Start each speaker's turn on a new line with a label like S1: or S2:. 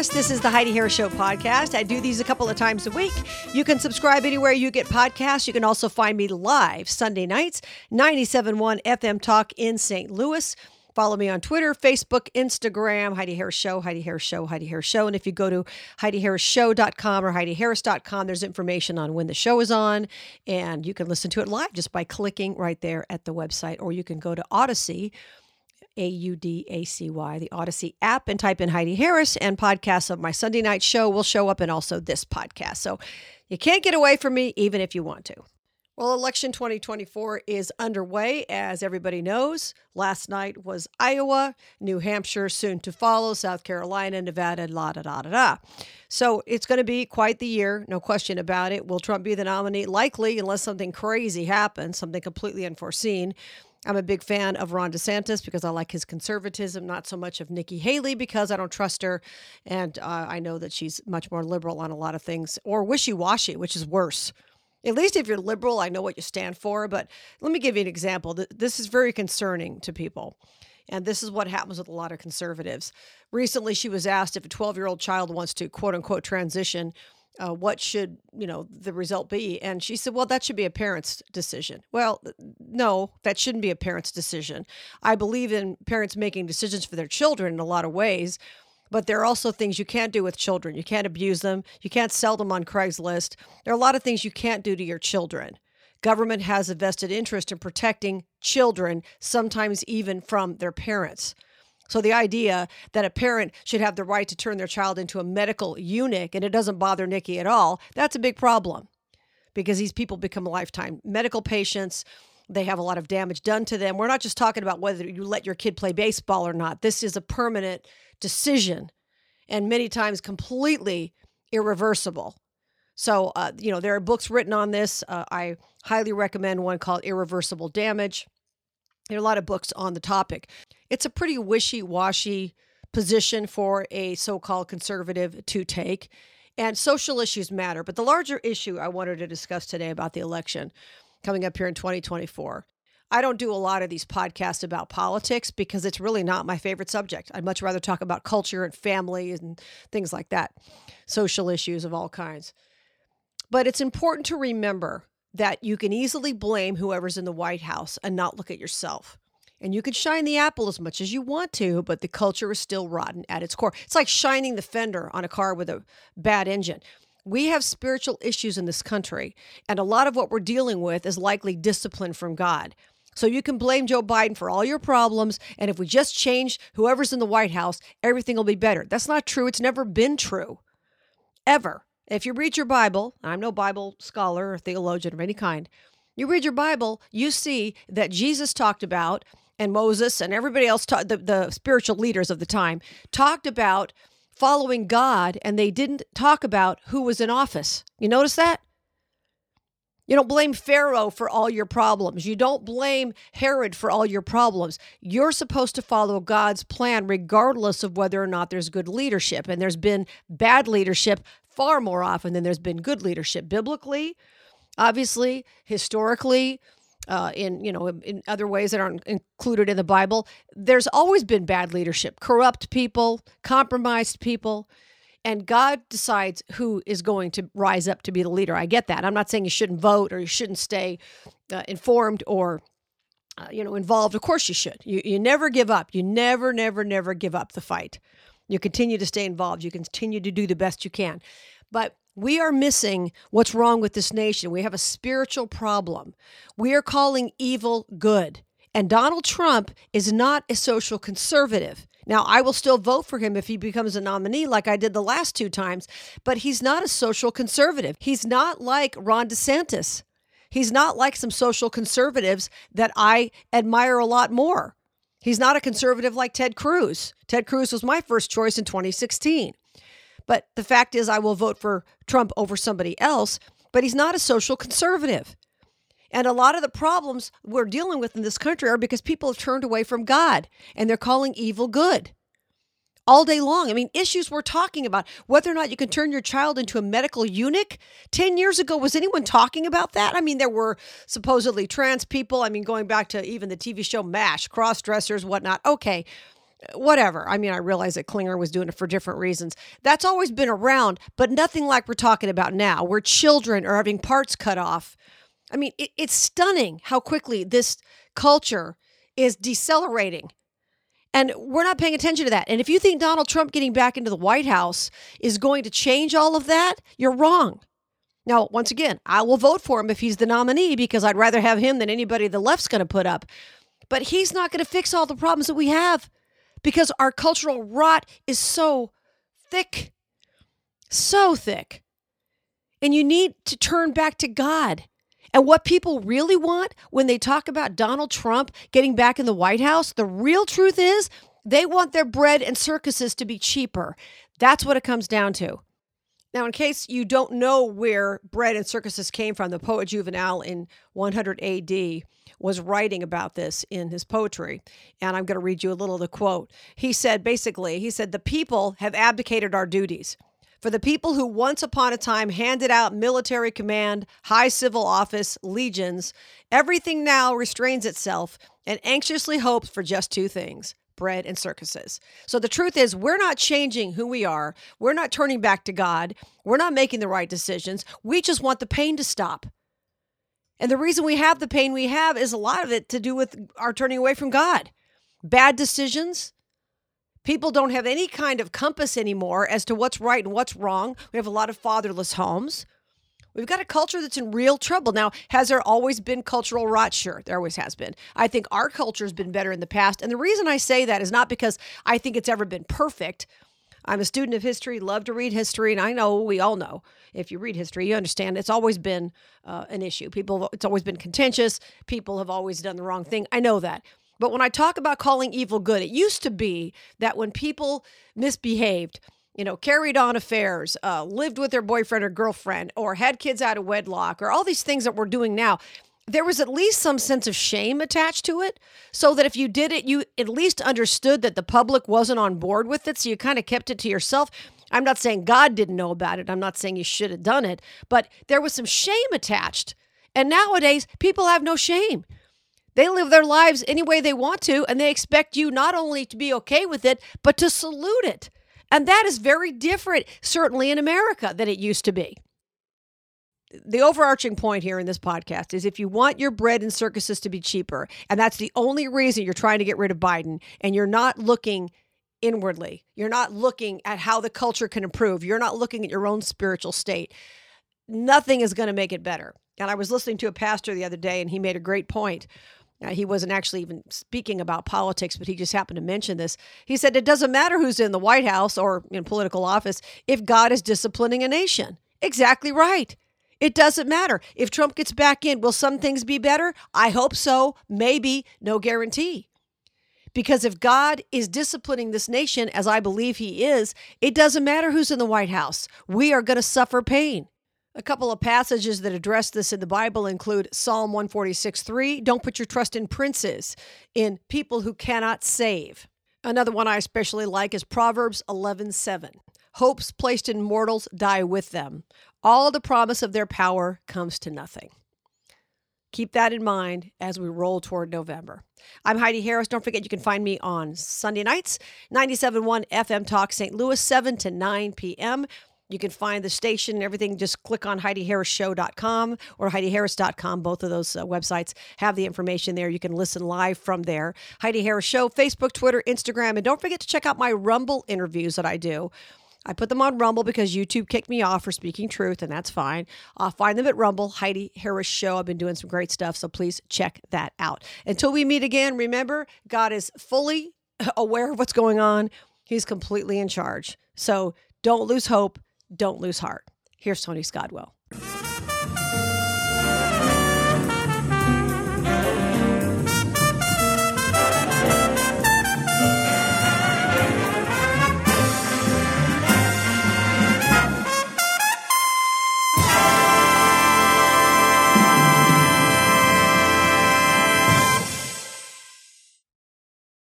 S1: Harris. This is the Heidi Harris Show podcast. I do these a couple of times a week. You can subscribe anywhere you get podcasts. You can also find me live Sunday nights, 97.1 FM Talk in St. Louis. Follow me on Twitter, Facebook, Instagram, Heidi Harris Show, Heidi Harris Show, Heidi Harris Show. And if you go to HeidiHarrisShow.com or HeidiHarris.com, there's information on when the show is on. And you can listen to it live just by clicking right there at the website. Or you can go to Audacy, A U D A C Y, the Audacy app, and type in Heidi Harris. And podcasts of my Sunday night show will show up, and also this podcast. So you can't get away from me, even if you want to. Well, election 2024 is underway, as everybody knows. Last night was Iowa, New Hampshire soon to follow, South Carolina, Nevada, la da da da da. So it's going to be quite the year, no question about it. Will Trump be the nominee? Likely, unless something crazy happens, something completely unforeseen. I'm a big fan of Ron DeSantis because I like his conservatism, not so much of Nikki Haley because I don't trust her. And uh, I know that she's much more liberal on a lot of things or wishy washy, which is worse. At least if you're liberal, I know what you stand for. But let me give you an example. This is very concerning to people. And this is what happens with a lot of conservatives. Recently, she was asked if a 12 year old child wants to quote unquote transition, uh, what should you know the result be? And she said, well, that should be a parent's decision. Well, no, that shouldn't be a parent's decision. I believe in parents making decisions for their children in a lot of ways but there are also things you can't do with children. You can't abuse them. You can't sell them on Craigslist. There are a lot of things you can't do to your children. Government has a vested interest in protecting children, sometimes even from their parents. So the idea that a parent should have the right to turn their child into a medical eunuch and it doesn't bother Nikki at all, that's a big problem because these people become lifetime medical patients. They have a lot of damage done to them. We're not just talking about whether you let your kid play baseball or not. This is a permanent decision and many times completely irreversible. So, uh, you know, there are books written on this. Uh, I highly recommend one called Irreversible Damage. There are a lot of books on the topic. It's a pretty wishy washy position for a so called conservative to take. And social issues matter. But the larger issue I wanted to discuss today about the election coming up here in 2024 I don't do a lot of these podcasts about politics because it's really not my favorite subject. I'd much rather talk about culture and family and things like that, social issues of all kinds. But it's important to remember that you can easily blame whoever's in the White House and not look at yourself. And you can shine the apple as much as you want to, but the culture is still rotten at its core. It's like shining the fender on a car with a bad engine. We have spiritual issues in this country, and a lot of what we're dealing with is likely discipline from God. So you can blame Joe Biden for all your problems. And if we just change whoever's in the White House, everything will be better. That's not true. It's never been true, ever. If you read your Bible, I'm no Bible scholar or theologian of any kind, you read your Bible, you see that Jesus talked about, and Moses and everybody else, ta- the, the spiritual leaders of the time, talked about following God, and they didn't talk about who was in office. You notice that? You don't blame Pharaoh for all your problems. You don't blame Herod for all your problems. You're supposed to follow God's plan regardless of whether or not there's good leadership. And there's been bad leadership far more often than there's been good leadership biblically, obviously, historically. Uh, in you know in other ways that aren't included in the Bible, there's always been bad leadership, corrupt people, compromised people and God decides who is going to rise up to be the leader. I get that. I'm not saying you shouldn't vote or you shouldn't stay uh, informed or uh, you know involved. Of course you should. You you never give up. You never never never give up the fight. You continue to stay involved. You continue to do the best you can. But we are missing what's wrong with this nation. We have a spiritual problem. We are calling evil good. And Donald Trump is not a social conservative. Now, I will still vote for him if he becomes a nominee, like I did the last two times, but he's not a social conservative. He's not like Ron DeSantis. He's not like some social conservatives that I admire a lot more. He's not a conservative like Ted Cruz. Ted Cruz was my first choice in 2016. But the fact is, I will vote for Trump over somebody else, but he's not a social conservative. And a lot of the problems we're dealing with in this country are because people have turned away from God and they're calling evil good all day long. I mean, issues we're talking about, whether or not you can turn your child into a medical eunuch. 10 years ago, was anyone talking about that? I mean, there were supposedly trans people. I mean, going back to even the TV show MASH, cross dressers, whatnot. Okay. whatever. I mean, I realize that Klinger was doing it for different reasons. That's always been around, but nothing like we're talking about now, where children are having parts cut off. I mean, it, it's stunning how quickly this culture is decelerating. And we're not paying attention to that. And if you think Donald Trump getting back into the White House is going to change all of that, you're wrong. Now, once again, I will vote for him if he's the nominee because I'd rather have him than anybody the left's going to put up. But he's not going to fix all the problems that we have because our cultural rot is so thick, so thick. And you need to turn back to God. And what people really want when they talk about Donald Trump getting back in the White House, the real truth is they want their bread and circuses to be cheaper. That's what it comes down to. Now, in case you don't know where bread and circuses came from, the poet Juvenal in 100 AD was writing about this in his poetry. And I'm going to read you a little of the quote. He said basically, he said, The people have abdicated our duties. For the people who once upon a time handed out military command, high civil office, legions, everything now restrains itself and anxiously hopes for just two things bread and circuses. So the truth is, we're not changing who we are. We're not turning back to God. We're not making the right decisions. We just want the pain to stop. And the reason we have the pain we have is a lot of it to do with our turning away from God. Bad decisions. People don't have any kind of compass anymore as to what's right and what's wrong. We have a lot of fatherless homes. We've got a culture that's in real trouble. Now, has there always been cultural rot? Sure, there always has been. I think our culture has been better in the past. And the reason I say that is not because I think it's ever been perfect. I'm a student of history, love to read history, and I know we all know if you read history, you understand it's always been uh, an issue. People, it's always been contentious. People have always done the wrong thing. I know that. But when I talk about calling evil good, it used to be that when people misbehaved, you know, carried on affairs, uh, lived with their boyfriend or girlfriend, or had kids out of wedlock, or all these things that we're doing now, there was at least some sense of shame attached to it. So that if you did it, you at least understood that the public wasn't on board with it. So you kind of kept it to yourself. I'm not saying God didn't know about it. I'm not saying you should have done it, but there was some shame attached. And nowadays, people have no shame. They live their lives any way they want to, and they expect you not only to be okay with it, but to salute it. And that is very different, certainly in America, than it used to be. The overarching point here in this podcast is if you want your bread and circuses to be cheaper, and that's the only reason you're trying to get rid of Biden, and you're not looking inwardly, you're not looking at how the culture can improve, you're not looking at your own spiritual state, nothing is going to make it better. And I was listening to a pastor the other day, and he made a great point uh, he wasn't actually even speaking about politics, but he just happened to mention this. He said, It doesn't matter who's in the White House or in political office if God is disciplining a nation. Exactly right. It doesn't matter. If Trump gets back in, will some things be better? I hope so. Maybe. No guarantee. Because if God is disciplining this nation, as I believe he is, it doesn't matter who's in the White House. We are going to suffer pain. A couple of passages that address this in the Bible include Psalm 146 3. Don't put your trust in princes, in people who cannot save. Another one I especially like is Proverbs 11 7. Hopes placed in mortals die with them. All the promise of their power comes to nothing. Keep that in mind as we roll toward November. I'm Heidi Harris. Don't forget you can find me on Sunday nights, 97.1 FM Talk St. Louis, 7 to 9 p.m. You can find the station and everything. Just click on HeidiHarrisShow.com or HeidiHarris.com. Both of those uh, websites have the information there. You can listen live from there. Heidi Harris Show, Facebook, Twitter, Instagram. And don't forget to check out my Rumble interviews that I do. I put them on Rumble because YouTube kicked me off for speaking truth, and that's fine. I'll find them at Rumble, Heidi Harris Show. I've been doing some great stuff, so please check that out. Until we meet again, remember, God is fully aware of what's going on. He's completely in charge. So don't lose hope don't lose heart. Here's Tony Scottwell.